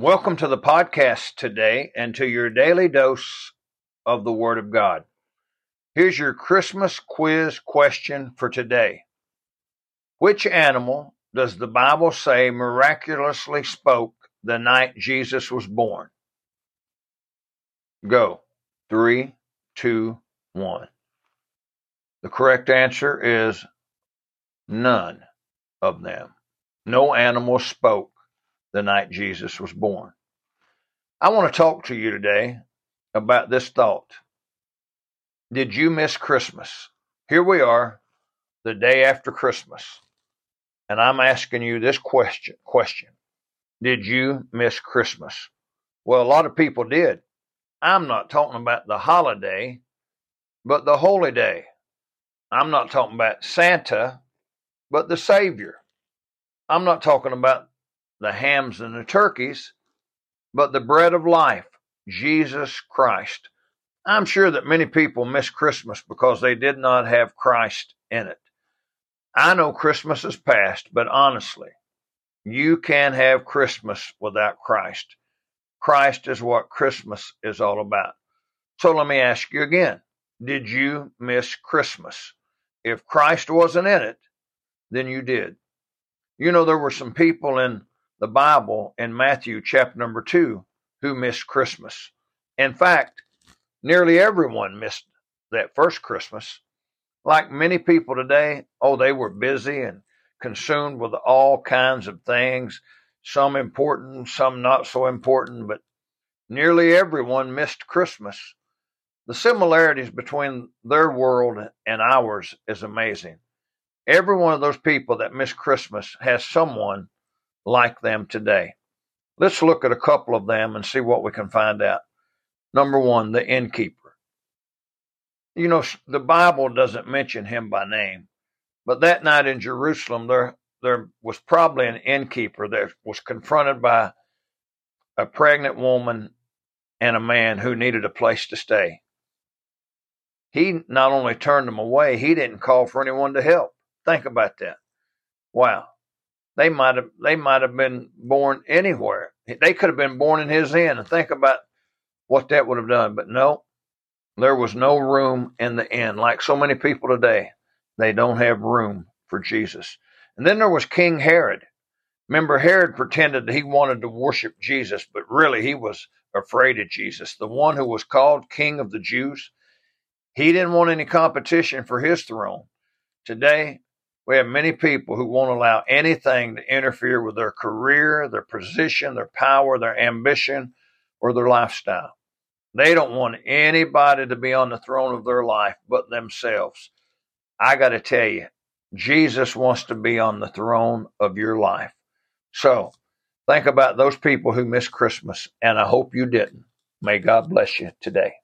Welcome to the podcast today and to your daily dose of the Word of God. Here's your Christmas quiz question for today Which animal does the Bible say miraculously spoke the night Jesus was born? Go. Three, two, one. The correct answer is none of them. No animal spoke the night Jesus was born. I want to talk to you today about this thought. Did you miss Christmas? Here we are, the day after Christmas, and I'm asking you this question question. Did you miss Christmas? Well, a lot of people did. I'm not talking about the holiday, but the holy day. I'm not talking about Santa, but the Savior. I'm not talking about the hams and the turkeys, but the bread of life, Jesus Christ. I'm sure that many people miss Christmas because they did not have Christ in it. I know Christmas is past, but honestly, you can have Christmas without Christ. Christ is what Christmas is all about. So let me ask you again Did you miss Christmas? If Christ wasn't in it, then you did. You know, there were some people in the Bible in Matthew chapter number two who missed Christmas. In fact, nearly everyone missed that first Christmas. Like many people today, oh, they were busy and consumed with all kinds of things, some important, some not so important, but nearly everyone missed Christmas. The similarities between their world and ours is amazing. Every one of those people that missed Christmas has someone like them today. Let's look at a couple of them and see what we can find out. Number one, the innkeeper. You know, the Bible doesn't mention him by name, but that night in Jerusalem, there, there was probably an innkeeper that was confronted by a pregnant woman and a man who needed a place to stay. He not only turned them away, he didn't call for anyone to help. Think about that. Wow. They might have they might have been born anywhere. They could have been born in his inn and think about what that would have done. But no, there was no room in the inn. Like so many people today, they don't have room for Jesus. And then there was King Herod. Remember, Herod pretended that he wanted to worship Jesus, but really he was afraid of Jesus, the one who was called King of the Jews. He didn't want any competition for his throne. Today, we have many people who won't allow anything to interfere with their career, their position, their power, their ambition, or their lifestyle. They don't want anybody to be on the throne of their life but themselves. I got to tell you, Jesus wants to be on the throne of your life. So think about those people who miss Christmas, and I hope you didn't. May God bless you today.